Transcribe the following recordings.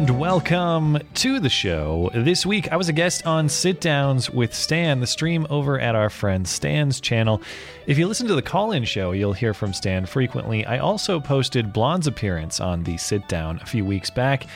And welcome to the show. This week I was a guest on Sit Downs with Stan, the stream over at our friend Stan's channel. If you listen to the call in show, you'll hear from Stan frequently. I also posted Blonde's appearance on the Sit Down a few weeks back.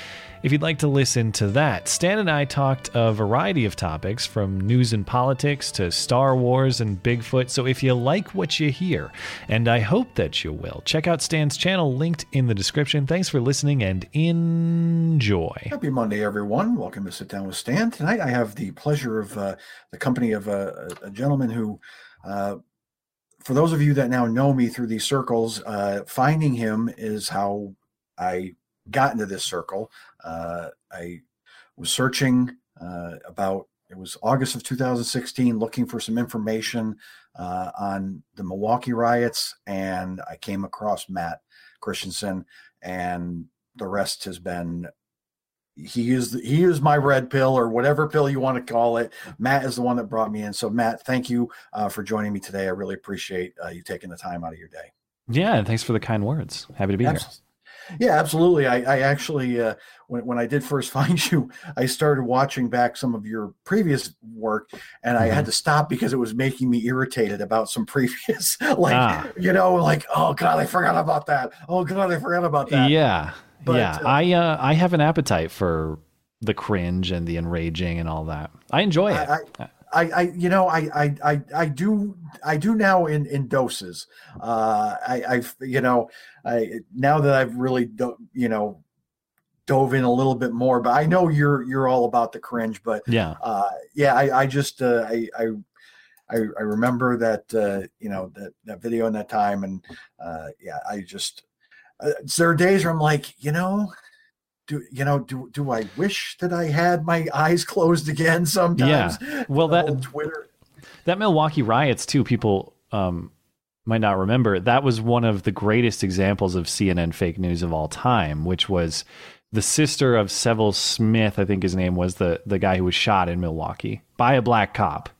If you'd like to listen to that, Stan and I talked a variety of topics from news and politics to Star Wars and Bigfoot. So if you like what you hear, and I hope that you will, check out Stan's channel linked in the description. Thanks for listening and enjoy. Happy Monday, everyone. Welcome to Sit Down with Stan. Tonight I have the pleasure of uh, the company of uh, a gentleman who, uh, for those of you that now know me through these circles, uh, finding him is how I got into this circle. Uh, I was searching uh, about it was August of 2016, looking for some information uh, on the Milwaukee riots, and I came across Matt Christiansen, and the rest has been. He is he is my red pill or whatever pill you want to call it. Matt is the one that brought me in. So Matt, thank you uh, for joining me today. I really appreciate uh, you taking the time out of your day. Yeah, and thanks for the kind words. Happy to be Absolutely. here. Yeah, absolutely. I, I actually, uh, when, when I did first find you, I started watching back some of your previous work and I mm-hmm. had to stop because it was making me irritated about some previous, like, ah. you know, like, oh God, I forgot about that. Oh God, I forgot about that. Yeah. But, yeah. Uh, I, uh, I have an appetite for the cringe and the enraging and all that. I enjoy it. I, I, I, I you know I, I I I do I do now in in doses. Uh, I I've you know I now that I've really do, you know dove in a little bit more, but I know you're you're all about the cringe. But yeah, uh, yeah, I I just uh, I I. I, I remember that uh, you know that that video in that time, and uh, yeah, I just uh, there are days where I'm like, you know, do you know do do I wish that I had my eyes closed again sometimes? Yeah. Well, that Twitter that Milwaukee riots too. People um, might not remember that was one of the greatest examples of CNN fake news of all time, which was the sister of Sylville Smith. I think his name was the the guy who was shot in Milwaukee by a black cop.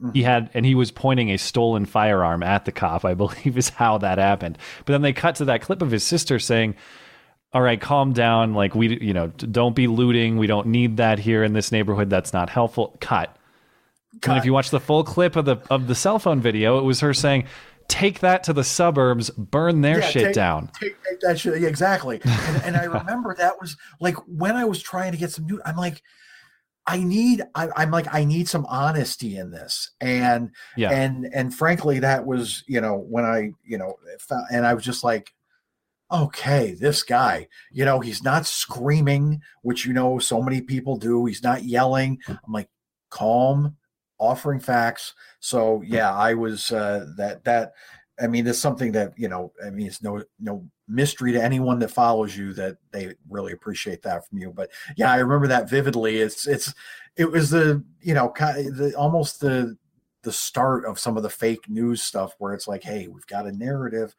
Mm-hmm. He had, and he was pointing a stolen firearm at the cop. I believe is how that happened. But then they cut to that clip of his sister saying all right, calm down. Like we, you know, don't be looting. We don't need that here in this neighborhood. That's not helpful. Cut. Cut. And if you watch the full clip of the of the cell phone video, it was her saying, "Take that to the suburbs, burn their yeah, shit take, down." Take, take that shit. Yeah, exactly. and, and I remember that was like when I was trying to get some new. I'm like, I need. I, am like, I need some honesty in this, and yeah, and and frankly, that was you know when I you know found, and I was just like okay, this guy, you know, he's not screaming, which you know so many people do. He's not yelling. I'm like, calm, offering facts. So yeah, I was uh, that that. I mean, it's something that you know. I mean, it's no no mystery to anyone that follows you that they really appreciate that from you. But yeah, I remember that vividly. It's it's it was the you know the almost the the start of some of the fake news stuff where it's like, hey, we've got a narrative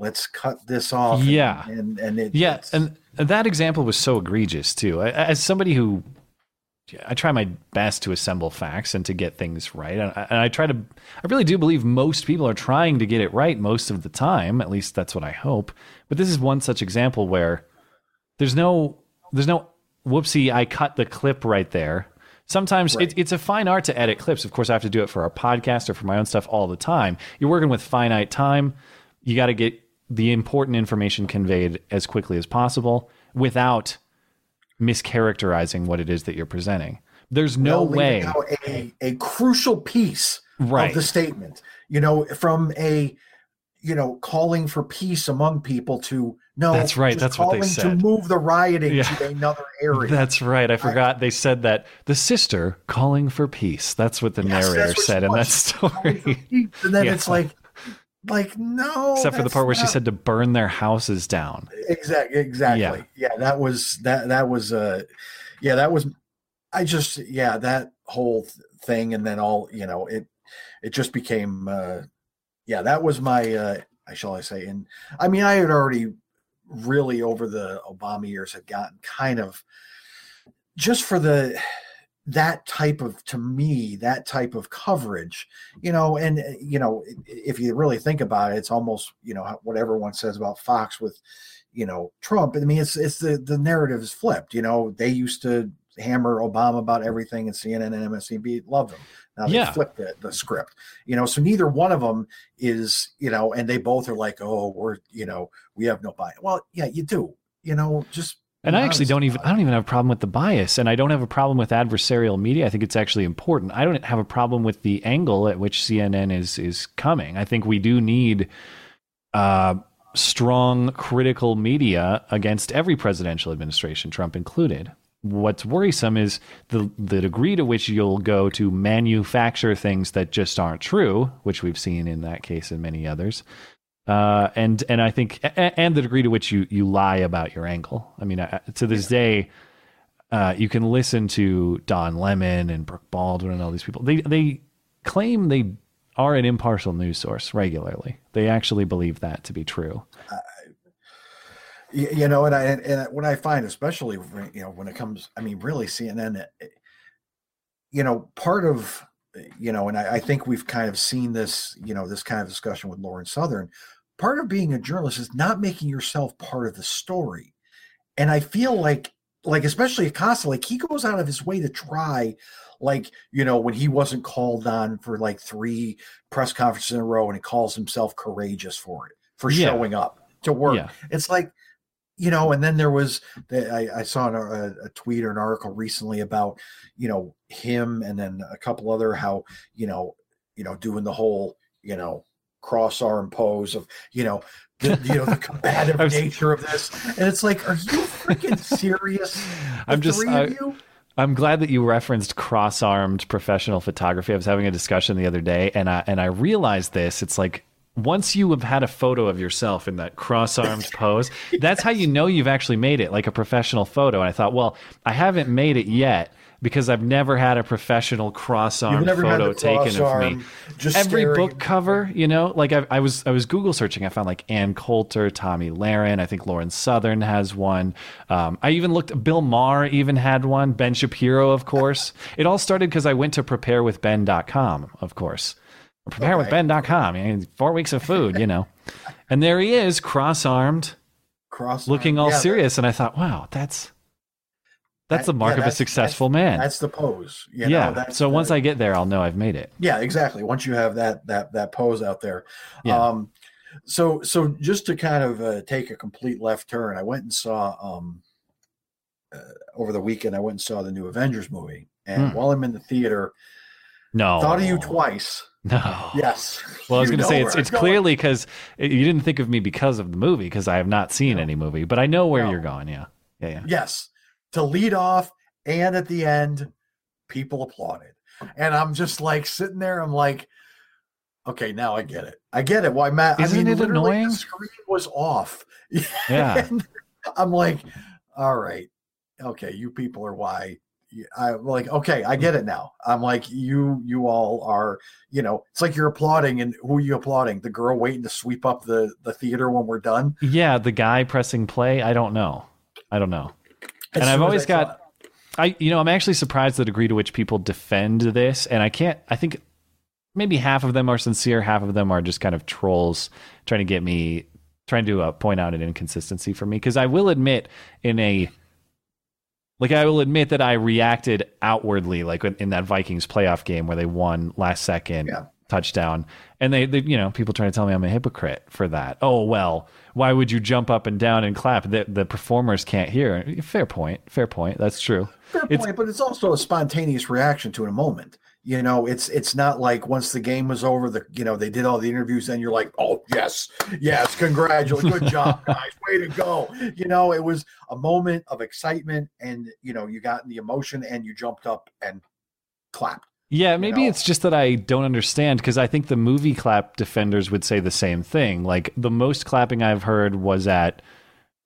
let's cut this off. Yeah, and and, and it, yeah, and that example was so egregious too. As somebody who I try my best to assemble facts and to get things right, and I, and I try to. I really do believe most people are trying to get it right most of the time. At least that's what I hope. But this is one such example where there's no there's no whoopsie. I cut the clip right there. Sometimes right. it, it's a fine art to edit clips. Of course, I have to do it for our podcast or for my own stuff all the time. You're working with finite time. You got to get the important information conveyed as quickly as possible without mischaracterizing what it is that you're presenting. There's no way a, a crucial piece right. of the statement, you know, from a you know calling for peace among people to no that's right that's what they said to move the rioting yeah. to another area that's right i forgot I, they said that the sister calling for peace that's what the yes, narrator what said in that story and then yeah. it's like like no except for the part where she said to burn their houses down exactly exactly yeah. yeah that was that that was uh yeah that was I just yeah that whole thing and then all you know it it just became uh yeah that was my uh I shall I say and I mean I had already really over the Obama years had gotten kind of just for the that type of to me that type of coverage you know and uh, you know if you really think about it it's almost you know what everyone says about fox with you know trump i mean it's it's the the narrative is flipped you know they used to hammer obama about everything and cnn and msnbc love them now they yeah. flip the, the script you know so neither one of them is you know and they both are like oh we're you know we have no bias well yeah you do you know just and I actually don't even I don't even have a problem with the bias, and I don't have a problem with adversarial media. I think it's actually important. I don't have a problem with the angle at which CNN is is coming. I think we do need uh, strong critical media against every presidential administration, Trump included. What's worrisome is the the degree to which you'll go to manufacture things that just aren't true, which we've seen in that case and many others, uh, and and I think and the degree to which you you lie about your angle. I mean, to this yeah. day, uh, you can listen to Don Lemon and Brooke Baldwin and all these people. They they claim they are an impartial news source regularly. They actually believe that to be true. Uh, you know, and I and what I find, especially you know, when it comes, I mean, really CNN, you know, part of you know, and I, I, think we've kind of seen this, you know, this kind of discussion with Lauren Southern part of being a journalist is not making yourself part of the story. And I feel like, like especially Acosta, like he goes out of his way to try, like you know, when he wasn't called on for like three press conferences in a row, and he calls himself courageous for it for yeah. showing up to work. Yeah. It's like you know, and then there was the, I, I, saw a, uh, a, tweet or an article recently about you know him and then a couple other how you know you know doing the whole you know cross arm pose of you know the, you know the combative was, nature of this and it's like are you freaking serious i'm just I, I'm glad that you referenced cross-armed professional photography. I was having a discussion the other day, and I and I realized this. It's like once you have had a photo of yourself in that cross-armed pose, that's how you know you've actually made it, like a professional photo. And I thought, well, I haven't made it yet, because I've never had a professional cross arm photo taken of me. Just Every book cover, you know, like I, I, was I was Google searching. I found like Ann Coulter, Tomi Lahren. I think Lauren Southern has one. Um, I even looked. Bill Maher even had one. Ben Shapiro, of course. it all started because I went to preparewithben.com, of course. Preparewithben.com. I mean, four weeks of food, you know. and there he is, cross armed, cross looking all yeah, serious. And I thought, wow, that's that's the mark yeah, of a successful that's, man. That's the pose. You know, yeah. so the, once I get there, I'll know I've made it. Yeah, exactly. Once you have that that that pose out there. Yeah. Um, so so just to kind of uh, take a complete left turn, I went and saw um, uh, over the weekend. I went and saw the new Avengers movie, and hmm. while I'm in the theater, no, thought of you twice. No. Yes. Well, I was going to say it's it's clearly because you didn't think of me because of the movie because I have not seen no. any movie, but I know where no. you're going. Yeah. Yeah. Yeah. Yes to lead off and at the end, people applauded. And I'm just like sitting there, I'm like, okay, now I get it. I get it. Why Matt Isn't I mean, it annoying? The screen was off. Yeah. I'm like, all right, okay, you people are why I like okay, I get it now. I'm like you you all are, you know, it's like you're applauding and who are you applauding? The girl waiting to sweep up the the theater when we're done? Yeah, the guy pressing play, I don't know. I don't know and I've always got, I you know, I'm actually surprised the degree to which people defend this, and I can't. I think maybe half of them are sincere, half of them are just kind of trolls trying to get me, trying to uh, point out an inconsistency for me. Because I will admit, in a like I will admit that I reacted outwardly, like in that Vikings playoff game where they won last second. Yeah touchdown. And they, they, you know, people trying to tell me I'm a hypocrite for that. Oh, well, why would you jump up and down and clap? The, the performers can't hear. Fair point. Fair point. That's true. Fair it's, point, but it's also a spontaneous reaction to a moment. You know, it's it's not like once the game was over, the you know they did all the interviews, and you're like, oh yes, yes, congratulations, good job, guys, way to go. You know, it was a moment of excitement, and you know you got in the emotion, and you jumped up and clapped. Yeah, maybe you know? it's just that I don't understand because I think the movie clap defenders would say the same thing. Like the most clapping I've heard was at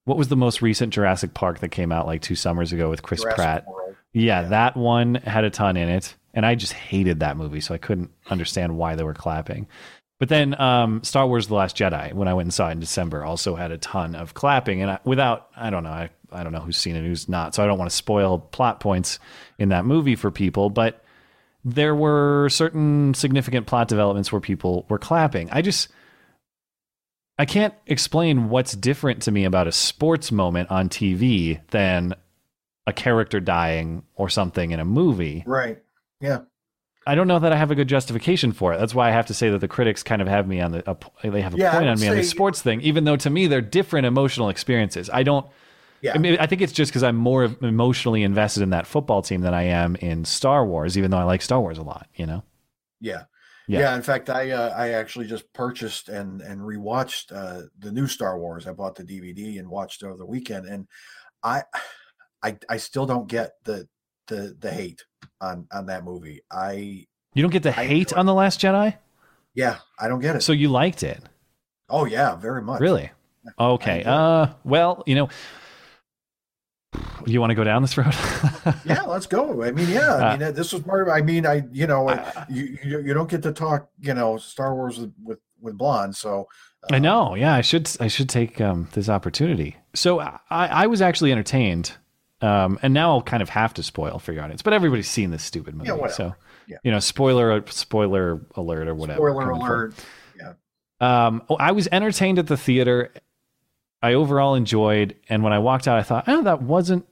what was the most recent Jurassic Park that came out like two summers ago with Chris Jurassic Pratt? Yeah, yeah, that one had a ton in it, and I just hated that movie, so I couldn't understand why they were clapping. But then um, Star Wars: The Last Jedi, when I went and saw it in December, also had a ton of clapping, and I, without I don't know I, I don't know who's seen it, who's not, so I don't want to spoil plot points in that movie for people, but there were certain significant plot developments where people were clapping. I just I can't explain what's different to me about a sports moment on TV than a character dying or something in a movie. Right. Yeah. I don't know that I have a good justification for it. That's why I have to say that the critics kind of have me on the a, they have a yeah, point on me on the sports thing, even though to me they're different emotional experiences. I don't. Yeah. I mean, I think it's just because I'm more emotionally invested in that football team than I am in Star Wars, even though I like Star Wars a lot. You know. Yeah. Yeah. yeah in fact, I uh, I actually just purchased and and rewatched uh, the new Star Wars. I bought the DVD and watched over the weekend, and I I I still don't get the the the hate on on that movie. I you don't get the I hate on the Last Jedi. Yeah, I don't get it. So you liked it? Oh yeah, very much. Really? Okay. Uh, well, you know, you want to go down this road? yeah, let's go. I mean, yeah, I uh, mean, uh, this was part of. I mean, I you know, uh, you, you, you don't get to talk, you know, Star Wars with with, with blonde, so. Uh, I know. Yeah, I should I should take um, this opportunity. So I, I was actually entertained um, and now I'll kind of have to spoil for your audience, but everybody's seen this stupid movie, yeah, so yeah. you know, spoiler, spoiler alert or whatever. Spoiler alert. Yeah. Um, oh, I was entertained at the theater. I overall enjoyed, and when I walked out, I thought, oh, that wasn't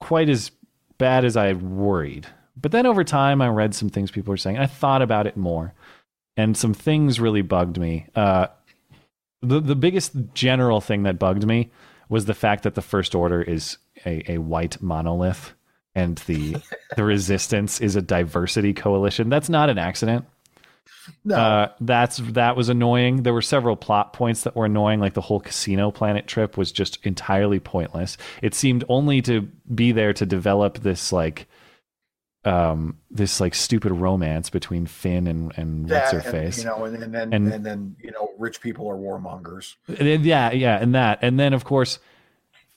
quite as bad as I had worried. But then over time, I read some things people were saying. I thought about it more, and some things really bugged me. Uh, the the biggest general thing that bugged me was the fact that the First Order is a, a white monolith and the the resistance is a diversity coalition. That's not an accident. No. Uh, that's that was annoying. There were several plot points that were annoying, like the whole casino planet trip was just entirely pointless. It seemed only to be there to develop this like um this like stupid romance between Finn and and that, what's her and, face, you know, and, and then and, and, then you know, rich people are warmongers. And, Yeah, yeah, and that, and then of course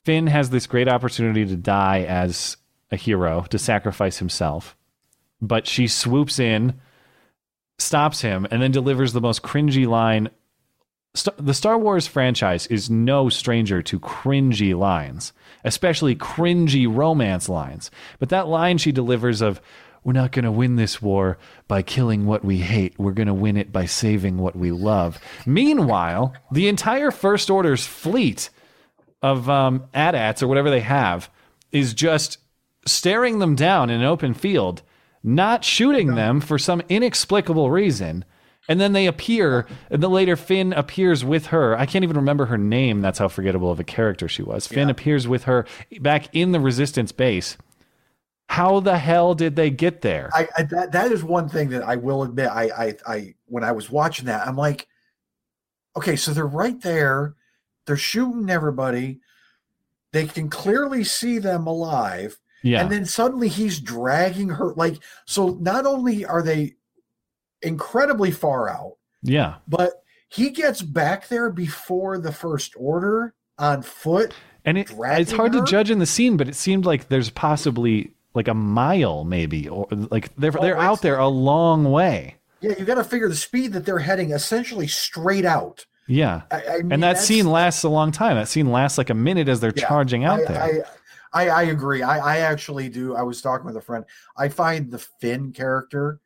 Finn has this great opportunity to die as a hero, to sacrifice himself. But she swoops in, stops him, and then delivers the most cringy line. The Star Wars franchise is no stranger to cringy lines, especially cringy romance lines. But that line she delivers of, we're not going to win this war by killing what we hate. We're going to win it by saving what we love. Meanwhile, the entire First Order's fleet of um, AT-ATs or whatever they have is just staring them down in an open field, not shooting them for some inexplicable reason. And then they appear, and then later Finn appears with her. I can't even remember her name. That's how forgettable of a character she was. Finn yeah. appears with her back in the Resistance base. How the hell did they get there? I, I that that is one thing that I will admit. I, I I when I was watching that, I'm like, okay, so they're right there they're shooting everybody. They can clearly see them alive. Yeah. And then suddenly he's dragging her. Like, so not only are they incredibly far out. Yeah. But he gets back there before the first order on foot. And it, it's hard her. to judge in the scene, but it seemed like there's possibly like a mile, maybe, or like they're oh, they're out there a long way. Yeah, you got to figure the speed that they're heading essentially straight out. Yeah, I, I mean, and that scene lasts a long time. That scene lasts like a minute as they're yeah, charging out I, there. I, I, agree. I, I actually do. I was talking with a friend. I find the Finn character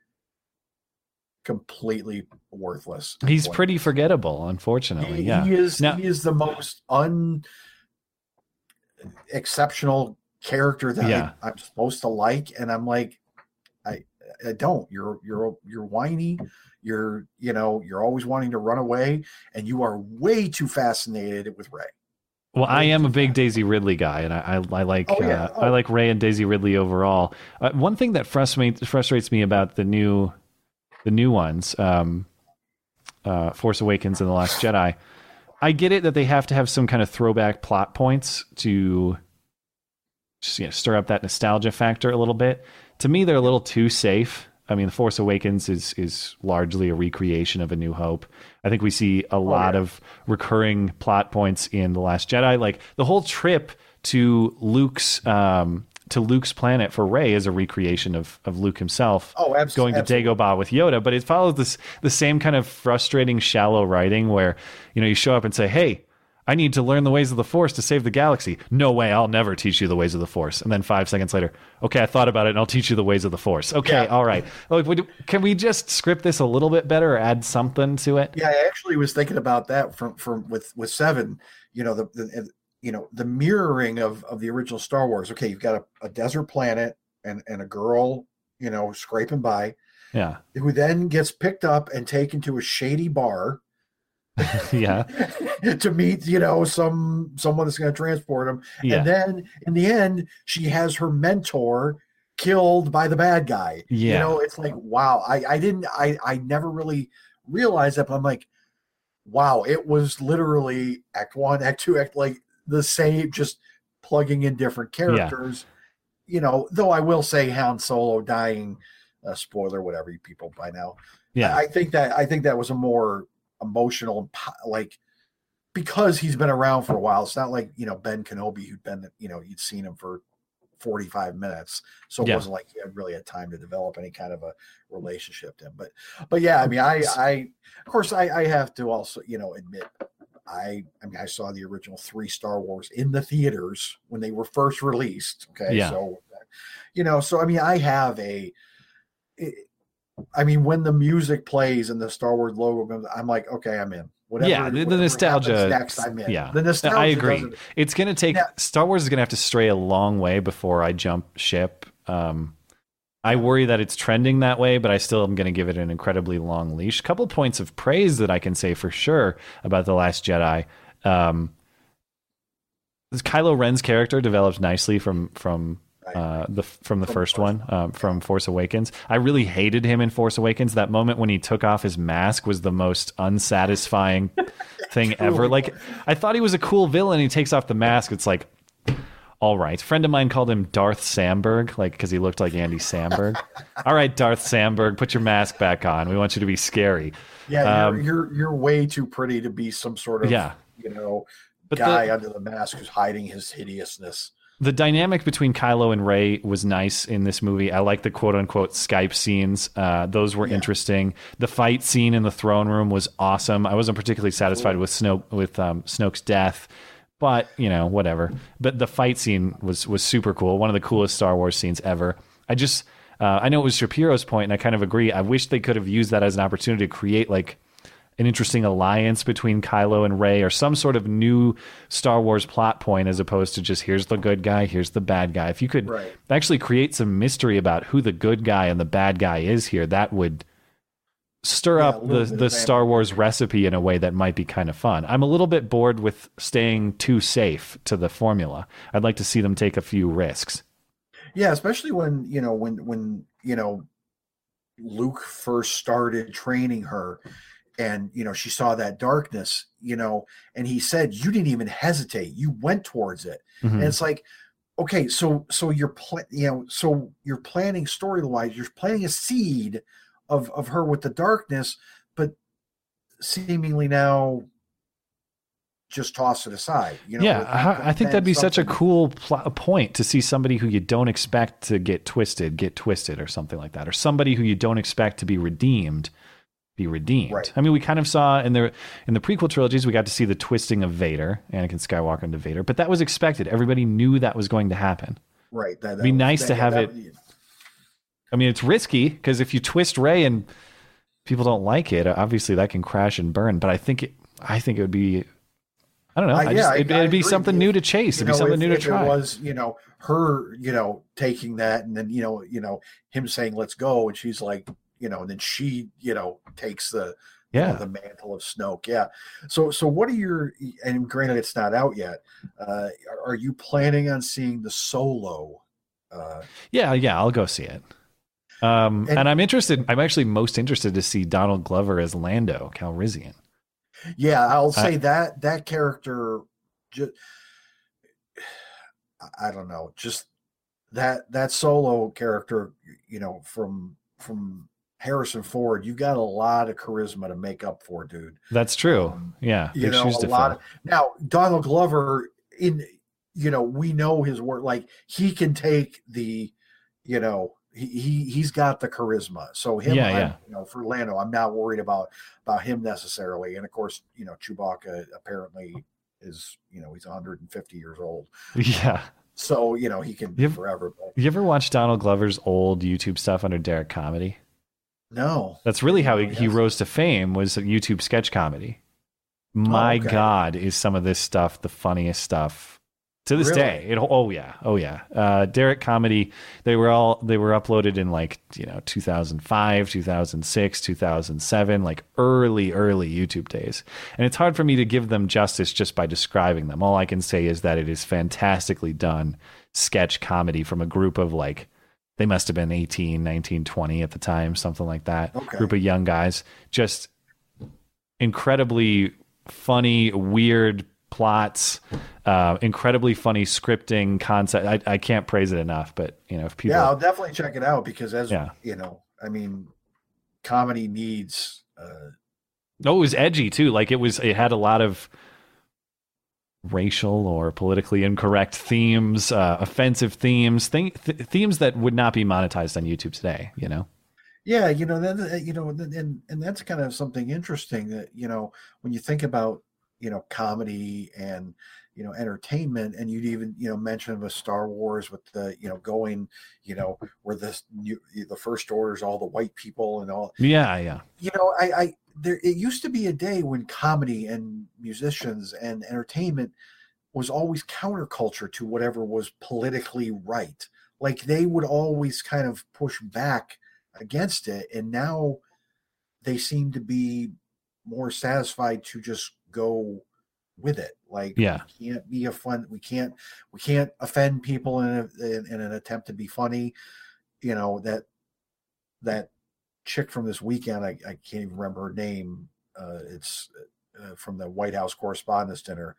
completely worthless. He's pretty forgettable, unfortunately. He, yeah, he is. Now, he is the most un exceptional character that yeah. I, I'm supposed to like, and I'm like, I, I don't. You're you're you're whiny you're you know you're always wanting to run away and you are way too fascinated with Rey. well, I am a big Daisy Ridley guy, and I, I, I like oh, yeah. uh, oh. I like Rey and Daisy Ridley overall. Uh, one thing that frustrates frustrates me about the new the new ones, um, uh, Force Awakens and the Last Jedi, I get it that they have to have some kind of throwback plot points to just you know, stir up that nostalgia factor a little bit. To me, they're a little too safe I mean, The Force Awakens is is largely a recreation of A New Hope. I think we see a oh, lot yeah. of recurring plot points in The Last Jedi, like the whole trip to Luke's um, to Luke's planet for Rey is a recreation of of Luke himself. Oh, absolutely. Going to Dagobah with Yoda, but it follows this the same kind of frustrating, shallow writing where you know you show up and say, "Hey, I need to learn the ways of the Force to save the galaxy." No way, I'll never teach you the ways of the Force. And then five seconds later, okay, I thought about it, and I'll teach you the ways of the Force. Okay, yeah. all right. Like, can we just script this a little bit better or add something to it? Yeah, I actually was thinking about that from from with with seven. You know, the, the you know the mirroring of of the original Star Wars. Okay, you've got a, a desert planet and and a girl, you know, scraping by. Yeah. Who then gets picked up and taken to a shady bar. yeah. to meet, you know, some someone that's going to transport him. Yeah. And then in the end, she has her mentor killed by the bad guy. Yeah. You know, it's like, wow. I, I didn't I I never really realized that, but I'm like, wow, it was literally act one, act two, act like the same, just plugging in different characters. Yeah. You know, though I will say Han Solo dying, uh, spoiler, whatever you people by now. Yeah, I, I think that I think that was a more emotional, like because he's been around for a while. It's not like you know Ben Kenobi, who'd been you know you'd seen him for 45 minutes so it yeah. wasn't like he had really had time to develop any kind of a relationship to him but but yeah i mean i i of course i i have to also you know admit I I mean I saw the original three Star Wars in the theaters when they were first released. Okay, yeah. so you know, so I mean I have a. I mean, when the music plays and the Star Wars logo comes, I'm like, okay, I'm in. Whatever, yeah, the, the nostalgia. Next, I'm in. Yeah, the nostalgia. I agree. It's going to take yeah. Star Wars is going to have to stray a long way before I jump ship. Um, I worry that it's trending that way, but I still am going to give it an incredibly long leash. A couple points of praise that I can say for sure about The Last Jedi. Um, Kylo Ren's character developed nicely from from uh, the from the first one um, from Force Awakens. I really hated him in Force Awakens. That moment when he took off his mask was the most unsatisfying thing ever. Like I thought he was a cool villain. He takes off the mask. It's like all right. A friend of mine called him Darth Samberg, like because he looked like Andy Samberg. All right, Darth Samberg, put your mask back on. We want you to be scary. Yeah, um, you're, you're, you're way too pretty to be some sort of yeah. you know but guy the, under the mask who's hiding his hideousness. The dynamic between Kylo and Rey was nice in this movie. I like the quote unquote Skype scenes. Uh, those were yeah. interesting. The fight scene in the throne room was awesome. I wasn't particularly satisfied with Snoke with um, Snoke's death but you know whatever but the fight scene was was super cool one of the coolest star wars scenes ever i just uh, i know it was shapiro's point and i kind of agree i wish they could have used that as an opportunity to create like an interesting alliance between Kylo and Rey or some sort of new Star Wars plot point as opposed to just here's the good guy, here's the bad guy. If you could right. actually create some mystery about who the good guy and the bad guy is here, that would stir yeah, up the, the Star Wars recipe in a way that might be kind of fun. I'm a little bit bored with staying too safe to the formula. I'd like to see them take a few risks. Yeah, especially when, you know, when when, you know, Luke first started training her and, you know, she saw that darkness, you know, and he said you didn't even hesitate. You went towards it. Mm-hmm. And it's like okay, so so you're pl- you know, so you're planning story-wise, you're planting a seed of of her with the darkness, but seemingly now just toss it aside. You know, yeah, I, uh-huh. I think that'd be such a cool pl- point to see somebody who you don't expect to get twisted, get twisted, or something like that, or somebody who you don't expect to be redeemed, be redeemed. Right. I mean, we kind of saw in the in the prequel trilogies, we got to see the twisting of Vader, Anakin Skywalker into Vader, but that was expected. Everybody knew that was going to happen. Right. That, It'd be nice that, to have that, it. I mean, it's risky because if you twist Rey and people don't like it, obviously that can crash and burn. But I think it, I think it would be, I don't know. I yeah, just, it'd, it'd be something new to chase. It'd know, be something if, new to try. It was, you know, her, you know, taking that and then, you know, you know, him saying, let's go. And she's like, you know, and then she, you know, takes the, yeah, you know, the mantle of Snoke. Yeah. So, so what are your, and granted, it's not out yet. Uh, are you planning on seeing the solo? Uh, yeah, yeah, I'll go see it. Um, and, and, I'm interested. I'm actually most interested to see Donald Glover as Lando Calrissian. Yeah, I'll say I, that that character. Just, I don't know, just that that solo character. You know, from from Harrison Ford, you've got a lot of charisma to make up for, dude. That's true. Um, yeah, you know, a lot. Of, now, Donald Glover in you know, we know his work. Like he can take the, you know, he, he has got the charisma. So him, yeah, yeah. you know, for Lando, I'm not worried about about him necessarily. And of course, you know, Chewbacca apparently is, you know, he's 150 years old. Yeah. So you know he can be forever. But... You ever watch Donald Glover's old YouTube stuff under Derrick Comedy? No. That's really how he, oh, he rose to fame was YouTube sketch comedy. My oh, okay. God, is some of this stuff the funniest stuff to this really? day. It, oh yeah, oh yeah. Uh, Derrick comedy. They were all they were uploaded in like you know 2005, 2006, 2007, like early early YouTube days. And it's hard for me to give them justice just by describing them. All I can say is that it is fantastically done sketch comedy from a group of like they must have been 18, 19, 20 at the time, something like that. Okay. Group of young guys, just incredibly funny, weird plots, uh, incredibly funny scripting concept. I, I can't praise it enough, but you know, if people, yeah, I'll definitely check it out because as yeah. you know, I mean, comedy needs. Uh, oh, it was edgy too. Like it was, it had a lot of racial or politically incorrect themes, uh, offensive themes, th- themes that would not be monetized on YouTube today. You know. Yeah, you know, then you know, and and that's kind of something interesting that you know when you think about you know comedy and you know entertainment and you'd even you know mention a star wars with the you know going you know where this you, the first order is all the white people and all yeah yeah. You know i i there it used to be a day when comedy and musicians and entertainment was always counterculture to whatever was politically right. Like they would always kind of push back against it and now they seem to be more satisfied to just go with it. Like, yeah, we can't be a fun. We can't we can't offend people in, a, in, in an attempt to be funny. You know that that chick from this weekend. I, I can't even remember her name. Uh, it's uh, from the White House Correspondents' Dinner.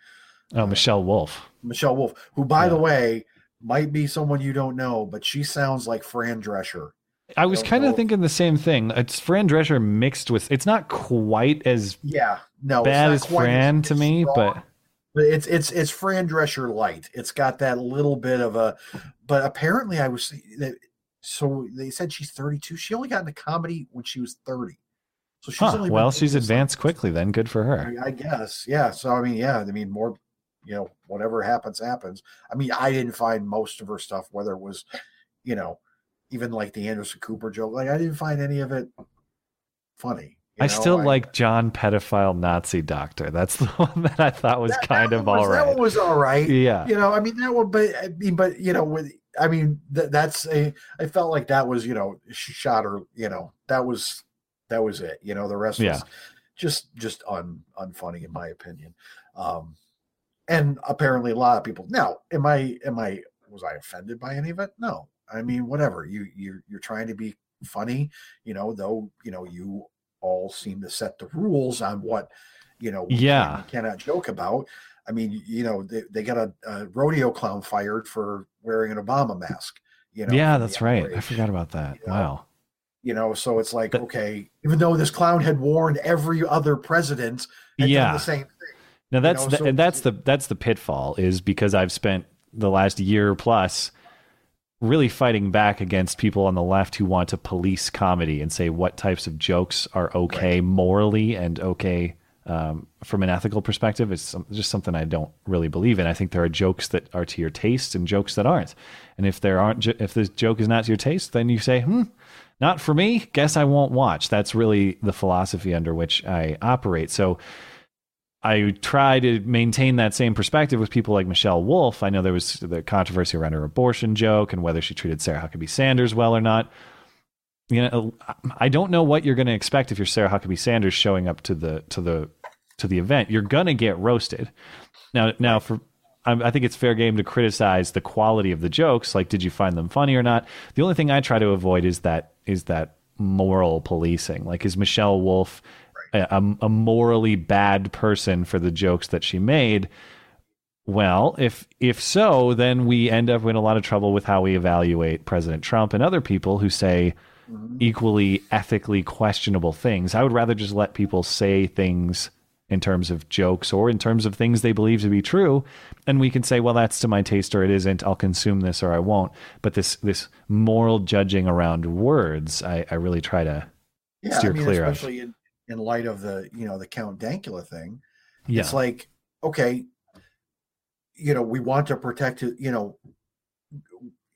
Oh, uh, Michelle Wolf. Michelle Wolf, who, by yeah. the way, might be someone you don't know, but she sounds like Fran Drescher I was kind of thinking the same thing. It's Fran Drescher mixed with. It's not quite as yeah no bad as Fran as, to me, strong, but but it's it's it's Fran Drescher light. It's got that little bit of a. But apparently, I was so they said she's 32. She only got into comedy when she was 30. So she's huh, only well, she's advanced quickly. Then good for her. I, I guess yeah. So I mean yeah. I mean more. You know whatever happens happens. I mean I didn't find most of her stuff whether it was you know even like the Anderson Cooper joke. Like I didn't find any of it funny. I know? still I, like John pedophile Nazi doctor. That's the one that I thought was that, kind that of was, all right. That one was all right. Yeah. You know, I mean that one, but I mean, but you know, with I mean th- that's a. I felt like that was you know shot or you know that was that was it. You know, the rest yeah. was just just un unfunny in my opinion. Um, and apparently a lot of people. Now, am I am I was I offended by any of it? No, I mean, whatever you you're you're trying to be funny, you know. Though you know you all seem to set the rules on what you know. yeah, can, cannot joke about. I mean, you know, they, they got a, a, rodeo clown fired for wearing an Obama mask. You know, yeah, that's right. I forgot about that. You know? Wow. You know, so it's like, but, okay, even though this clown had warned every other president, yeah, the same thing. Now that's you know? the, so, that's the that's the pitfall is because I've spent the last year plus really fighting back against people on the left who want to police comedy and say what types of jokes are okay right. morally and okay um, from an ethical perspective. It's just something I don't really believe in. I think there are jokes that are to your taste and jokes that aren't. And if there aren't, if the joke is not to your taste, then you say, hmm, not for me. Guess I won't watch. That's really the philosophy under which I operate. So I try to maintain that same perspective with people like Michelle Wolf. I know there was the controversy around her abortion joke and whether she treated Sarah Huckabee Sanders well or not. You know, I don't know what you're going to expect if you're Sarah Huckabee Sanders showing up to the to the to the event. You're going to get roasted. Now, now for I think it's fair game to criticize the quality of the jokes. Like, did you find them funny or not? The only thing I try to avoid is that is that moral policing. Like, is Michelle Wolf a, a morally bad person for the jokes that she made. Well, if if so, then we end up in a lot of trouble with how we evaluate President Trump and other people who say mm-hmm. equally ethically questionable things. I would rather just let people say things in terms of jokes or in terms of things they believe to be true and we can say well that's to my taste or it isn't i'll consume this or i won't but this this moral judging around words i, I really try to yeah, steer I mean, clear especially of. In, in light of the you know the count dankula thing yeah. it's like okay you know we want to protect it you know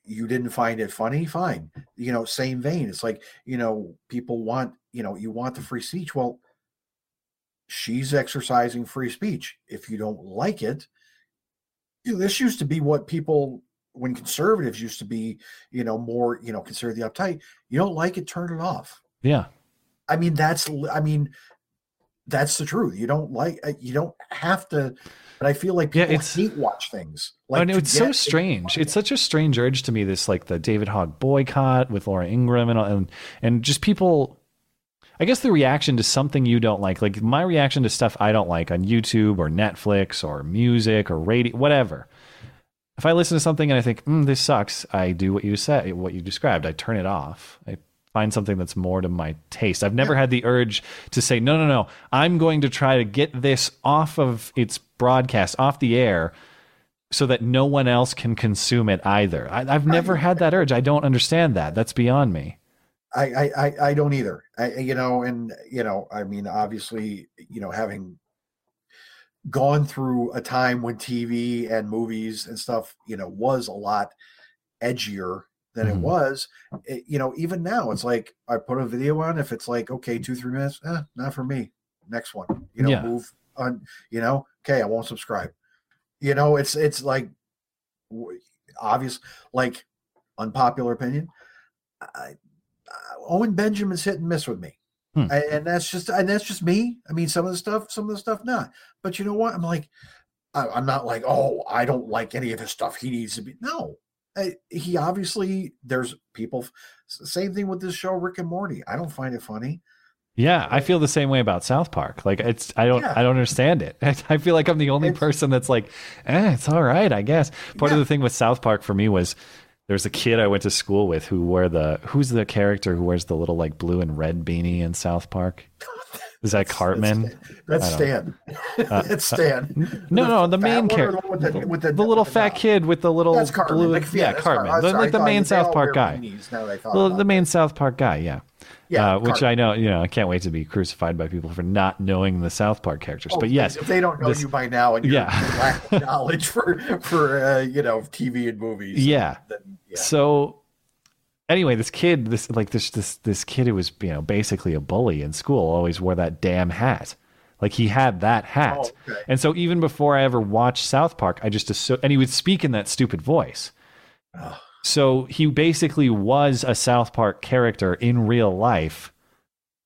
you didn't find it funny fine you know same vein it's like you know people want you know you want the free speech well she's exercising free speech. If you don't like it, you know, this used to be what people when conservatives used to be, you know, more, you know, consider the uptight. You don't like it, turn it off. Yeah. I mean, that's I mean, that's the truth. You don't like uh, you don't have to but I feel like people yeah, it's, hate watch things. Like know it's so strange. It's such a strange urge to me. This like the David Hogg boycott with Laura Ingraham and and and just people I guess the reaction to something you don't like, like my reaction to stuff I don't like on YouTube or Netflix or music or radio, whatever. If I listen to something and I think, mm, this sucks, I do what you said, what you described. I turn it off. I find something that's more to my taste. I've never had the urge to say, no, no, no, I'm going to try to get this off of its broadcast, off the air, so that no one else can consume it either. I, have never had that urge. I don't understand that. That's beyond me. I, I, I don't either. I, you know, and you know, I mean, obviously, you know, having gone through a time when TV and movies and stuff, you know, was a lot edgier than mm-hmm. it was. It, you know, even now, it's like I put a video on. If it's like okay, two three minutes, eh, not for me. Next one, you know, yeah. move on. You know, okay, I won't subscribe. You know, it's it's like obvious, like unpopular opinion. I, Owen Benjamin's hit and miss with me. Hmm. And that's just and that's just me. I mean, some of the stuff, some of the stuff not. But you know what? I'm like, I, am not like, oh, I don't like any of his stuff. He needs to be no. I, he obviously there's people. Same thing with this show, Rick and Morty. I don't find it funny. Yeah, I feel the same way about South Park. Like it's, I don't, yeah. I don't understand it. I feel like I'm the only it's, person that's like, eh, it's all right, I guess. Part yeah. of the thing with South Park for me was there's a kid I went to school with who wore the who's the character who wears the little like blue and red beanie in South Park? Is that Cartman? That's Stan. Uh, that's Stan. No, no, the main character with the, with the, the little fat kid with the little that's Cartman. blue. Like, yeah, yeah Cartman. The, like the main South Park guy. Well, the main South Park guy. Yeah. Yeah, uh, which I know, you know, I can't wait to be crucified by people for not knowing the South Park characters. Oh, but yes, if they don't know this, you by now and yeah. lack of knowledge for for uh, you know TV and movies, yeah. Then, yeah. So anyway, this kid, this like this this this kid who was you know basically a bully in school, always wore that damn hat. Like he had that hat, oh, okay. and so even before I ever watched South Park, I just assumed, and he would speak in that stupid voice. So he basically was a South Park character in real life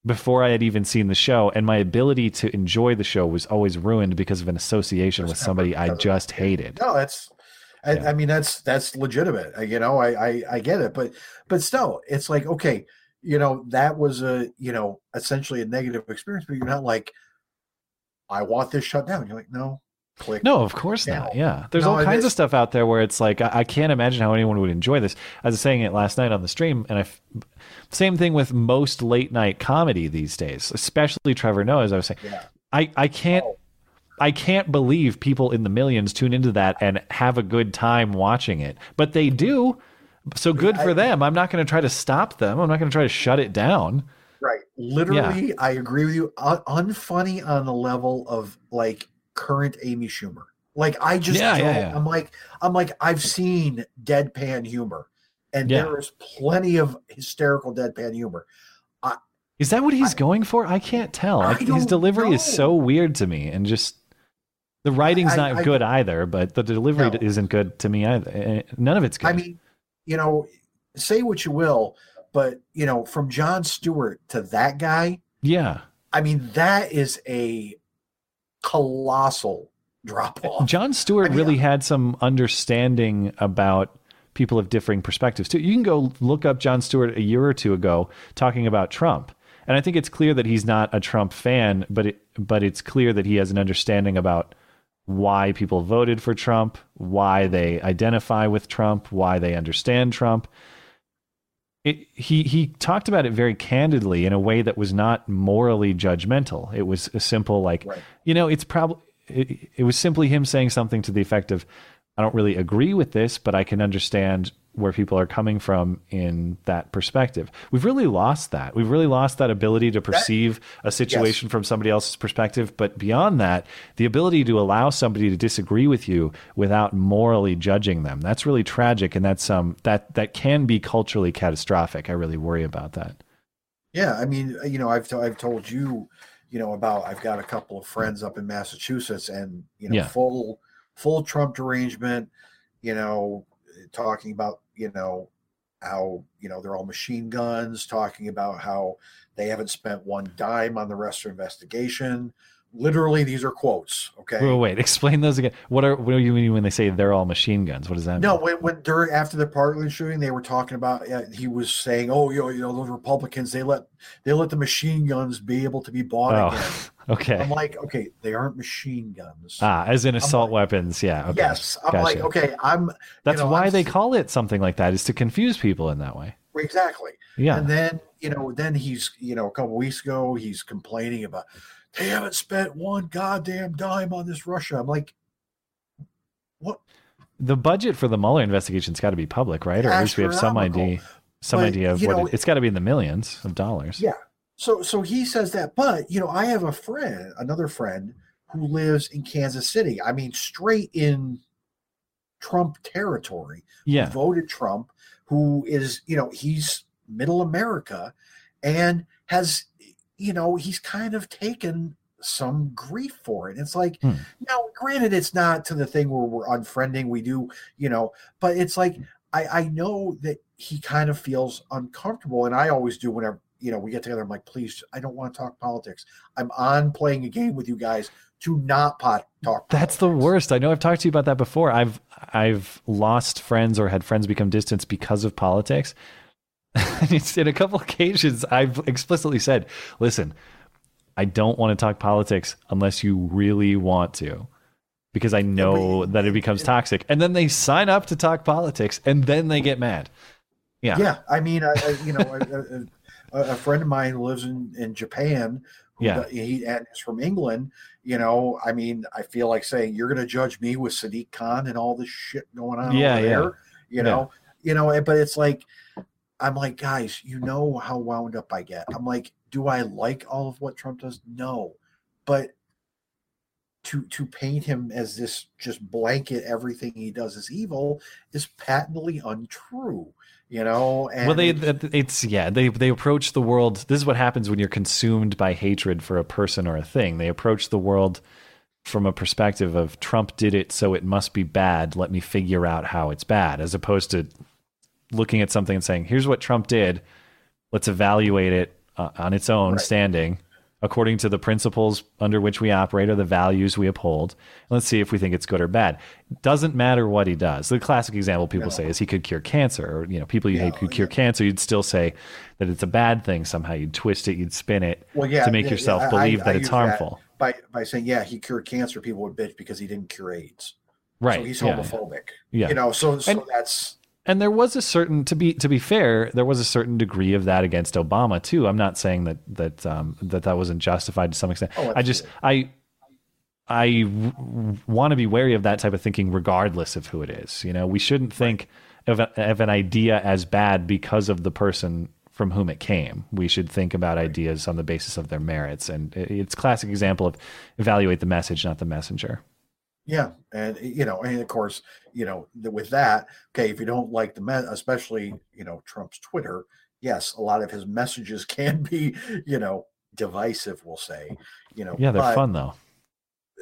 before I had even seen the show, and my ability to enjoy the show was always ruined because of an association with somebody I just hated. No, that's I, yeah. I, mean that's that's legitimate. Uh, you know, I, I I get it, but but still, it's like okay, you know, that was a you know essentially a negative experience, but you're not like, I want this shut down. You're like, no, click. No, of course not. Yeah, there's no, all kinds of stuff out there where it's like I, I, can't imagine how anyone would enjoy this. I was saying it last night on the stream, and I. Same thing with most late night comedy these days, especially Trevor Noah. As I was saying, yeah. I I can't. Oh I can't believe people in the millions tune into that and have a good time watching it, but they do. So good for I, them. I'm not going to try to stop them. I'm not going to try to shut it down. Right. Literally, yeah. I agree with you. Un- unfunny on the level of like current Amy Schumer. Like I just yeah, yeah, I'm like I'm like I've seen deadpan humor, and there is plenty of hysterical deadpan humor. I, is that what he's I, going for? I can't tell. His delivery know. is so weird to me, and just the writing's I, not I, good I, either, but the delivery no. isn't good to me either. Eh, eh none of it's good. I mean, you know, say what you will, but you know, from Jon Stewart to that guy, yeah. I mean, that is a colossal drop eh, off. Jon Stewart mean, really uh, had some understanding about people of differing perspectives too. You can go look up Jon Stewart a year or two ago talking about Trump. And I think it's clear that he's not a Trump fan, but it, but it's clear that he has an understanding about why people voted for Trump, why they identify with Trump, why they understand Trump. it, he he talked about it very candidly in a way that was not morally judgmental. It was a simple like, right. you know, it's probably it, it was simply him saying something to the effect of, I don't really agree with this, but I can understand where people are coming from in that perspective. We've really lost that. We've really lost that ability to perceive a situation yes. from somebody else's perspective. But beyond that, the ability to allow somebody to disagree with you without morally judging them. That's really tragic. And that's um that that can be culturally catastrophic. I really worry about that. Yeah. I mean, you know, I've, t- I've told you, you know, about I've got a couple of friends up in Massachusetts and, you know, yeah. full full Trump derangement, you know, talking about you know how you know they're all machine guns talking about how they haven't spent one dime on the Russia investigation literally these are quotes okay? Wait, wait explain those again. What are what do you mean when they say they're all machine guns? What does that no mean? No, when, when during after the parkland shooting they were talking about uh, he was saying oh you know, you know those republicans they let they let the machine guns be able to be bought oh, again. okay. I'm like okay they aren't machine guns. Ah as in assault like, weapons. Yeah okay. yes i'm gotcha. like okay i'm that's you know, why I'm, they call it something like that is to confuse people in that way. Exactly. Yeah. And then you know then he's you know a couple weeks ago he's complaining about they haven't spent one goddamn dime on this Russia. I'm like, what? The budget for the Mueller investigation's got to be public, right? Or at least we have some idea, some idea of what know, it, it's got to be in the millions of dollars. Yeah. So, so he says that, but you know, I have a friend, another friend who lives in Kansas City. I mean, straight in Trump territory. Yeah. voted Trump, who is, you know, he's middle America and has you know, he's kind of taken some grief for it. It's like, hmm. now, granted, it's not to the thing where we're unfriending, we do, you know, but it's like, I, I know that he kind of feels uncomfortable. And I always do whenever, you know, we get together. I'm like, please, I don't want to talk politics. I'm on playing a game with you guys to not pot talk. That's the worst. I know I've talked to you about that before. I've I've lost friends or had friends become distant because of politics. in a couple occasions, I've explicitly said, listen, I don't want to talk politics unless you really want to, because I know that it becomes toxic. And then they sign up to talk politics and then they get mad. Yeah. Yeah. I mean, I, I you know, a, a, friend of mine lives in, in Japan. yeah. He and is from England. You know, I mean, I feel like saying you're going to judge me with Sadiq Khan and all this shit going on yeah, over yeah. there. You know, yeah. you know, eh, but it's like, I'm like, guys, you know how wound up I get. I'm like, do I like all of what Trump does? No. But to to paint him as this just blanket everything he does is evil is patently untrue you know and well they it's yeah they they approach the world this is what happens when you're consumed by hatred for a person or a thing they approach the world from a perspective of Trump did it so it must be bad let me figure out how it's bad as opposed to looking at something and saying, "Here's what Trump did. Let's evaluate it uh, on its own right. standing." according to the principles under which we operate or the values we uphold. Let's see if we think it's good or bad. It doesn't matter what he does. The classic example people no. say is he could cure cancer, or you know, people you hate could cure yeah. cancer. You'd still say that it's a bad thing somehow. You'd twist it, you'd spin it well, yeah, to make yeah, yourself believe I, that I it's harmful. That by by saying, yeah, he cured cancer, people would bitch because he didn't cure AIDS. Right. So he's homophobic. Yeah. You know, so so and, that's and there was a certain to be to be fair there was a certain degree of that against obama too. I'm not saying that that um, that that wasn't justified to some extent. Oh, i just i I want to be wary of that type of thinking regardless of who it is you know? We shouldn't think of, a, of an idea as bad because of the person from whom it came. We should think about ideas on the basis of their merits. And it's classic example of evaluate the message not the messenger yeah, and eh, you know, and of course, you know, with that, okay, if you don't like the, me- especially you know Trump's Twitter, yes, a lot of his messages can be, you know, divisive. We'll say, you know, yeah, they're but, fun though.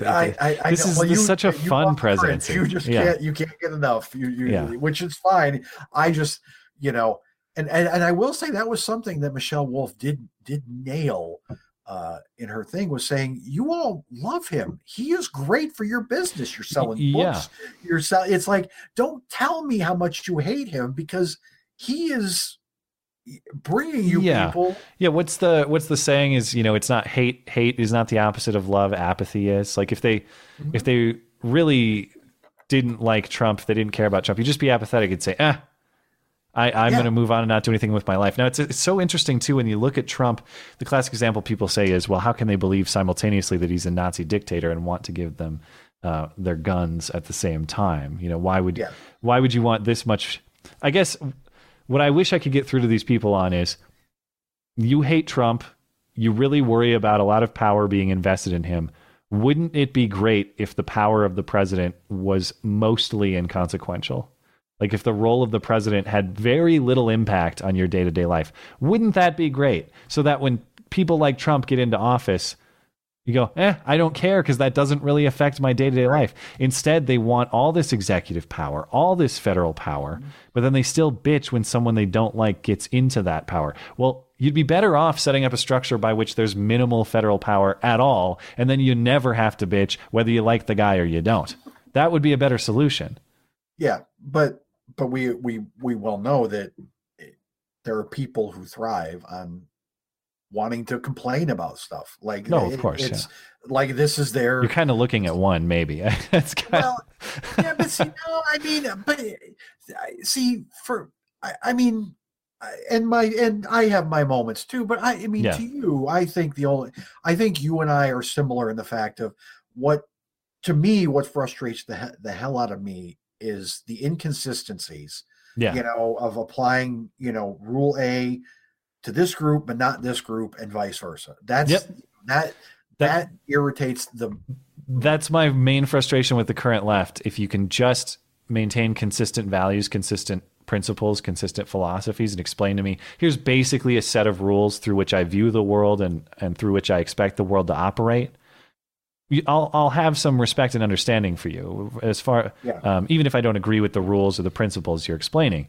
I, I, I this know. is well, you, such a fun presidency. You just yeah. can't you can't get enough. You, you yeah. which is fine. I just you know, and, and and I will say that was something that Michelle Wolf did did nail uh, in her thing was saying, "You all love him. He is great for your business. You're selling yeah. books. You're selling. It's like, don't tell me how much you hate him because he is bringing you yeah. people. Yeah. What's the what's the saying? Is you know, it's not hate. Hate is not the opposite of love. Apathy is. Like if they mm-hmm. if they really didn't like Trump, they didn't care about Trump. You just be apathetic and say, ah." I, I'm yeah. going to move on and not do anything with my life. Now, it's, it's so interesting, too, when you look at Trump. The classic example people say is, well, how can they believe simultaneously that he's a Nazi dictator and want to give them uh, their guns at the same time? You know, why would, yeah. why would you want this much? I guess what I wish I could get through to these people on is you hate Trump. You really worry about a lot of power being invested in him. Wouldn't it be great if the power of the president was mostly inconsequential? Like if the role of the president had very little impact on your day to day life, wouldn't that be great? So that when people like Trump get into office, you go, eh, I don't care because that doesn't really affect my day to day life. Instead, they want all this executive power, all this federal power, but then they still bitch when someone they don't like gets into that power. Well, you'd be better off setting up a structure by which there's minimal federal power at all, and then you never have to bitch whether you like the guy or you don't. That would be a better solution. Yeah, but but we we we well know that eh, there are people who thrive on wanting to complain about stuff. Like no, of eh, course, it's yeah. like this is their. You're kind of looking at one, maybe. That's kind well, yeah, but see, no, I mean, but eh, see, for I, I mean, and my and I have my moments too. But I, I mean, yeah. to you, I think the only, I think you and I are similar in the fact of what, to me, what frustrates the the hell out of me is the inconsistencies. Yeah. You know, of applying, you know, rule A to this group, but not this group, and vice versa. That's yep. that, that that irritates the. That's my main frustration with the current left. If you can just maintain consistent values, consistent principles, consistent philosophies, and explain to me here's basically a set of rules through which I view the world and and through which I expect the world to operate. I'll I'll have some respect and understanding for you as far yeah. um, even if I don't agree with the rules or the principles you're explaining.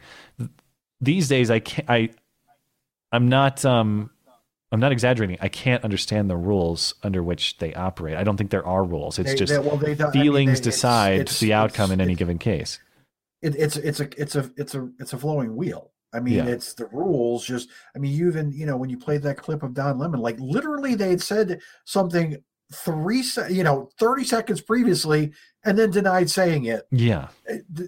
These days, I can't I I'm not um I'm not exaggerating. I can't understand the rules under which they operate. I don't think there are rules. It's they, just they, well, they feelings I mean, decide it's, it's, the outcome in any given case. It, it's it's a it's a it's a it's a flowing wheel. I mean, yeah. it's the rules. Just I mean, you even you know when you played that clip of Don Lemon, like literally they had said something three you know 30 seconds previously and then denied saying it. Yeah.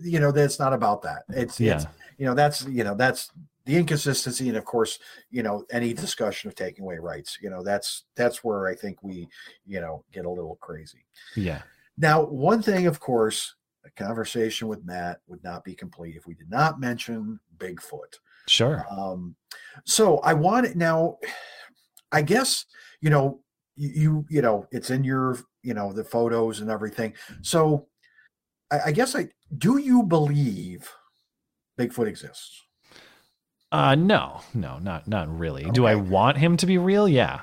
You know that's not about that. It's yeah. it's, you know that's you know that's the inconsistency and of course you know any discussion of taking away rights you know that's that's where i think we you know get a little crazy. Yeah. Now one thing of course a conversation with matt would not be complete if we did not mention bigfoot. Sure. Um so i want it now i guess you know you you know it's in your you know the photos and everything so I, I guess i do you believe bigfoot exists uh, no, no, not not really. Okay. Do I want him to be real? Yeah.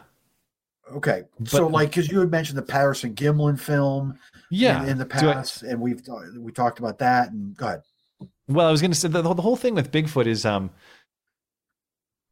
Okay, but, so like because you had mentioned the Patterson Gimlin film, yeah, in, in the past, I, and we've we talked about that. And go ahead. Well, I was going to say the, the whole thing with Bigfoot is um,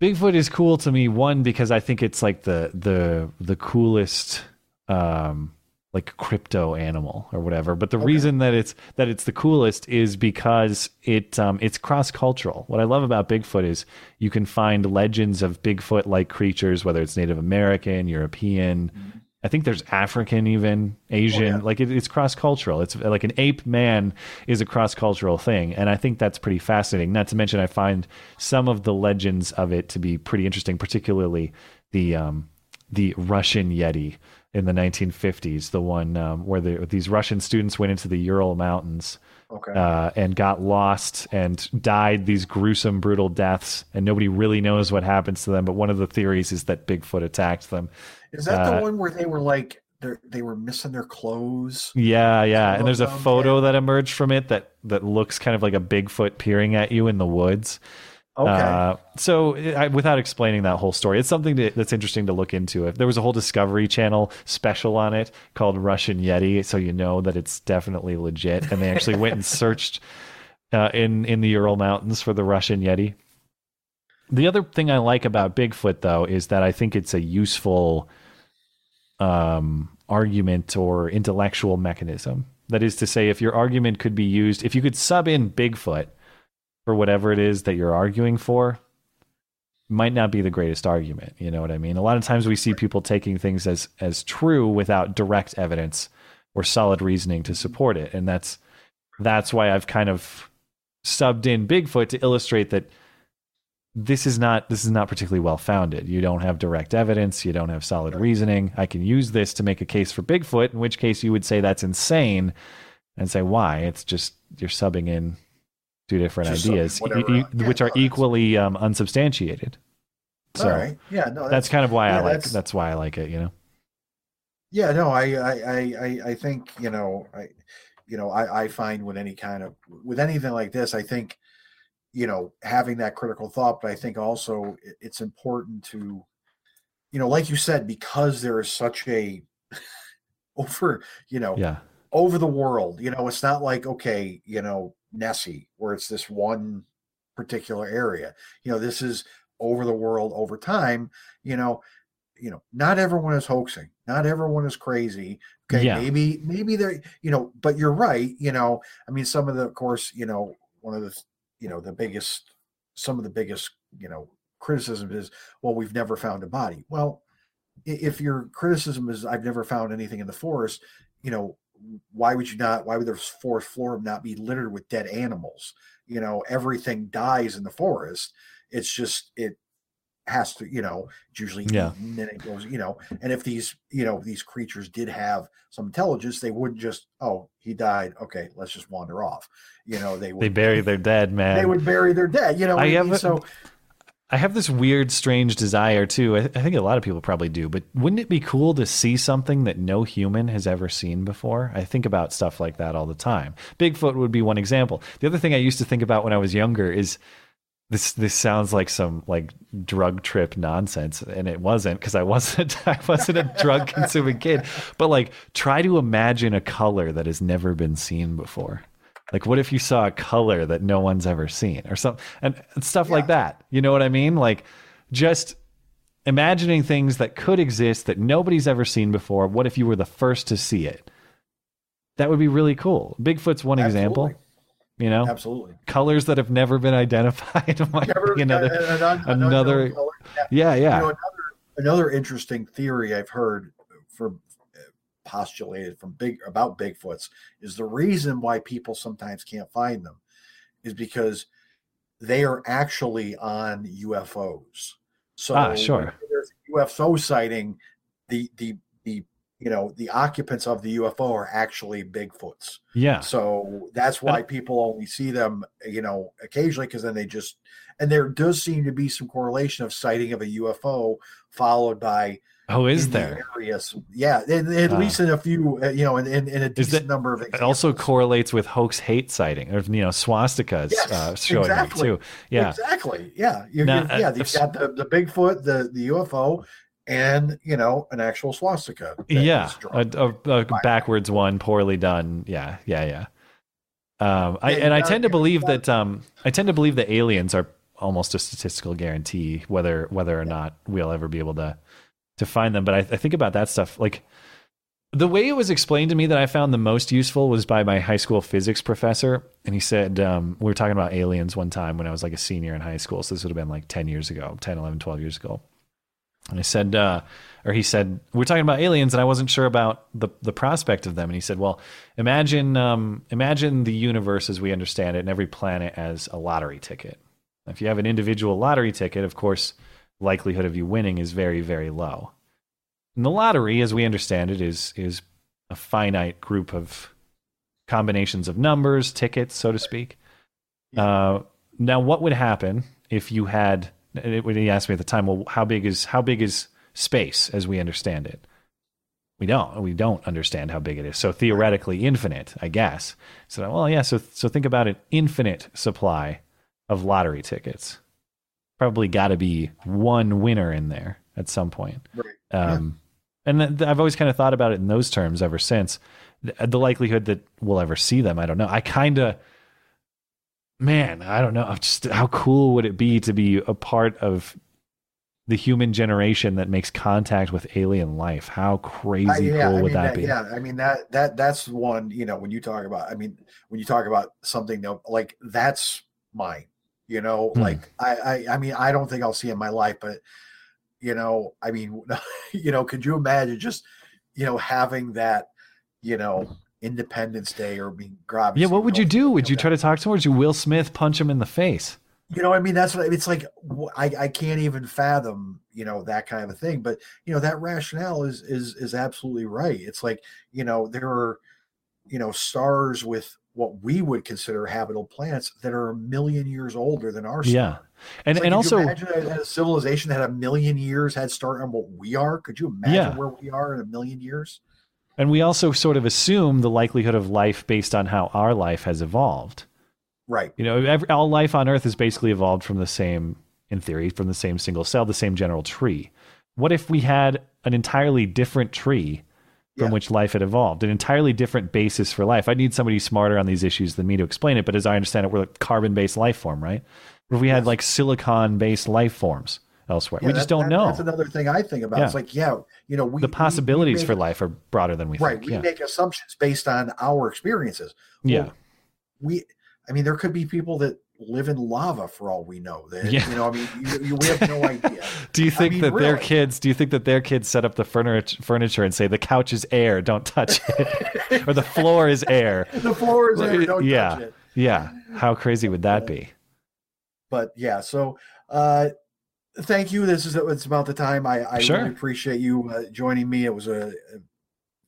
Bigfoot is cool to me. One because I think it's like the the the coolest um like crypto animal or whatever. But the okay. reason that it's that it's the coolest is because it um, it's cross cultural. What I love about Bigfoot is you can find legends of Bigfoot like creatures, whether it's Native American, European. Mm-hmm. I think there's African, even Asian. Oh, yeah. Like it, it's cross cultural. It's like an ape man is a cross cultural thing, and I think that's pretty fascinating. Not to mention, I find some of the legends of it to be pretty interesting, particularly the um, the Russian Yeti in the 1950s, the one um, where the, these Russian students went into the Ural Mountains okay. uh, and got lost and died these gruesome, brutal deaths, and nobody really knows what happens to them. But one of the theories is that Bigfoot attacked them. Is that uh, the one where they were like they were missing their clothes? Yeah, yeah. And there's a photo that emerged from it that that looks kind of like a Bigfoot peering at you in the woods. Okay. Uh, so, I, without explaining that whole story, it's something to, that's interesting to look into. If there was a whole Discovery Channel special on it called Russian Yeti, so you know that it's definitely legit, and they actually went and searched uh, in in the Ural Mountains for the Russian Yeti. The other thing I like about Bigfoot, though, is that I think it's a useful um, argument or intellectual mechanism. That is to say, if your argument could be used, if you could sub in Bigfoot for whatever it is that you're arguing for might not be the greatest argument you know what i mean a lot of times we see people taking things as as true without direct evidence or solid reasoning to support it and that's that's why i've kind of subbed in bigfoot to illustrate that this is not this is not particularly well founded. You don't have direct evidence. You don't have solid reasoning. I can use this to make a case for Bigfoot, in which case you would say that's insane, and say why? It's just you're subbing in two different just ideas, e- yeah, which are no, equally um, unsubstantiated. So yeah, no, that's, that's, kind of why yeah, I like that's, that's why I like it. You know. Yeah, no, I I I I think you know I you know I I find with any kind of with anything like this, I think you know having that critical thought but i think also it's important to you know like you said because there is such a over you know yeah over the world you know it's not like okay you know nessie where it's this one particular area you know this is over the world over time you know you know not everyone is hoaxing not everyone is crazy okay yeah. maybe maybe they're you know but you're right you know i mean some of the of course you know one of the you know the biggest some of the biggest you know criticism is well we've never found a body. Well if your criticism is i've never found anything in the forest you know why would you not why would the forest floor not be littered with dead animals? You know everything dies in the forest. It's just it has to, you know, it's usually yeah. and then it goes, you know, and if these, you know, these creatures did have some intelligence, they wouldn't just, oh, he died. Okay, let's just wander off. You know, they would they bury their dead, man. They would bury their dead. You know, I have so. I have this weird, strange desire too. I, I think a lot of people probably do, but wouldn't it be cool to see something that no human has ever seen before? I think about stuff like that all the time. Bigfoot would be one example. The other thing I used to think about when I was younger is this this sounds like some like drug trip nonsense and it wasn't because i wasn't i wasn't a drug consuming kid. But like try to imagine a color that has never been seen before. Like what if you saw a color that no one's ever seen or something and, and stuff yeah. like that. You know what i mean? Like just imagining things that could exist that nobody's ever seen before. What if you were the first to see it? That would be really cool. Bigfoot's one Absolutely. example you know? Absolutely. Colors that have never been identified never, another another, yeah yeah, yeah. You know, another, another interesting theory i've heard for uh, postulated from big about bigfoots is the reason why people sometimes can't find them is because they are actually on ufos so ah, sure. there's a ufo sighting the the the you know the occupants of the UFO are actually Bigfoots. Yeah. So that's why people only see them, you know, occasionally because then they just and there does seem to be some correlation of sighting of a UFO followed by Oh, is there? Areas. Yeah, at, at uh, least in a few, uh, you know, in, in, in a decent that, number of examples. It also correlates with hoax hate sighting, or you know, swastikas yes, uh, showing exactly. too. Yeah, exactly. Yeah, you, now, yeah. Uh, you've got the, the Bigfoot, the the UFO, and you know an actual swastika. Yeah, a, a, a backwards one, poorly done. Yeah, yeah, yeah. Um, I, and I tend to believe that um, I tend to believe that aliens are almost a statistical guarantee, whether whether or not we'll ever be able to to find them. But I, I think about that stuff like the way it was explained to me that I found the most useful was by my high school physics professor. And he said, um, we were talking about aliens one time when I was like a senior in high school. So this would have been like 10 years ago, 10, 11, 12 years ago. And I said, uh, or he said, we're talking about aliens, and I wasn't sure about the the prospect of them. And he said, well, imagine um, imagine the universe as we understand it, and every planet as a lottery ticket. If you have an individual lottery ticket, of course, likelihood of you winning is very very low. And the lottery, as we understand it, is is a finite group of combinations of numbers, tickets, so to speak. Uh, now, what would happen if you had when he asked me at the time, well, how big is how big is space as we understand it? We don't. We don't understand how big it is. So theoretically, infinite, I guess. So well, yeah. So so think about an infinite supply of lottery tickets. Probably got to be one winner in there at some point. Right. Um, yeah. And th- I've always kind of thought about it in those terms ever since. The, the likelihood that we'll ever see them, I don't know. I kind of man, I don't know. Just how cool would it be to be a part of the human generation that makes contact with alien life? How crazy uh, yeah, cool I would mean, that, that, be? Yeah, I mean that that that's one. You know, when you talk about, I mean, when you talk about something like that's mine. You know, hmm. like I, I, I mean, I don't think I'll see in my life, but you know, I mean, you know, could you imagine just, you know, having that, you know, Independence Day or being grabbed. Yeah, what would you do? Would you try to talk to him, or would you Will Smith punch him in the face? You know, I mean, that's what it's like. I, I can't even fathom, you know, that kind of a thing. But you know, that rationale is is is absolutely right. It's like, you know, there are, you know, stars with what we would consider habitable planets that are a million years older than our star. Yeah. And like, and also imagine a, a, civilization that had a million years head start on what we are. Could you imagine yeah. where we are in a million years? And we also sort of assume the likelihood of life based on how our life has evolved. Right. You know, every, all life on Earth is basically evolved from the same, in theory, from the same single cell, the same general tree. What if we had an entirely different tree from yeah. which life had evolved, an entirely different basis for life? I need somebody smarter on these issues than me to explain it, but as I understand it, we're a carbon based life form, right? If we had like silicon based life forms elsewhere? Yeah, we just don't that, know. That's another thing I think about. Yeah. It's like, yeah, you know, we, the possibilities we, we make, for life are broader than we right, think. we make assumptions based on our experiences. Well, yeah. We I mean, there could be people that live in lava for all we know. That, yeah. You know, I mean, you, you, we have no idea. do you think I mean, that really. their kids? Do you think that their kids set up the furniture, furniture and say the couch is air, don't touch it, or the floor is air? the floor is air, don't yeah. touch it. Yeah. How crazy would that be? But yeah, so uh, thank you. This is it's about the time. I, I sure. really appreciate you uh, joining me. It was a, a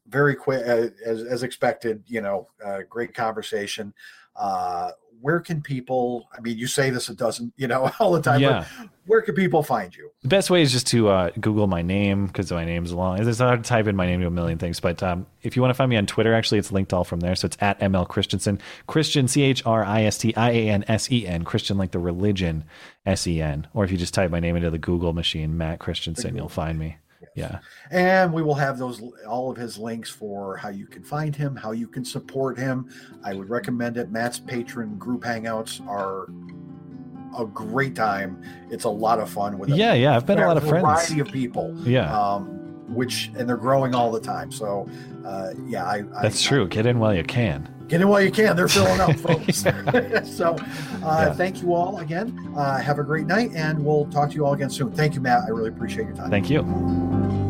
very quick, uh, as as expected. You know, uh, great conversation. Uh, where can people i mean you say this it doesn't you know all the time yeah. Where can people find you? The best way is just to uh, google my name because my name's long. It's hard to type in my name to a million things but um, if you want to find me on twitter actually it's linked all from there. So it's at ml christiansen. Christian c-h-r-i-s-t-i-a-n-s-e-n christian like the religion s-e-n or if you just type my name into the google machine matt christiansen you'll find me. Yeah. And we will have those all of his links for how you can find him, how you can support him. I would recommend it. Matt's Patreon group hangouts are a great time. It's a lot of fun with Yeah, yeah. I've met a lot of friends. Variety of people. Yeah. Um, which and they're growing all the time. So uh, yeah, I, That's I, true. I, get in while you can. Get in while you can. They're filling up, folks. so, uh, yeah. thank you all again. Uh, have a great night, and we'll talk to you all again soon. Thank you, Matt. I really appreciate your time. Thank you.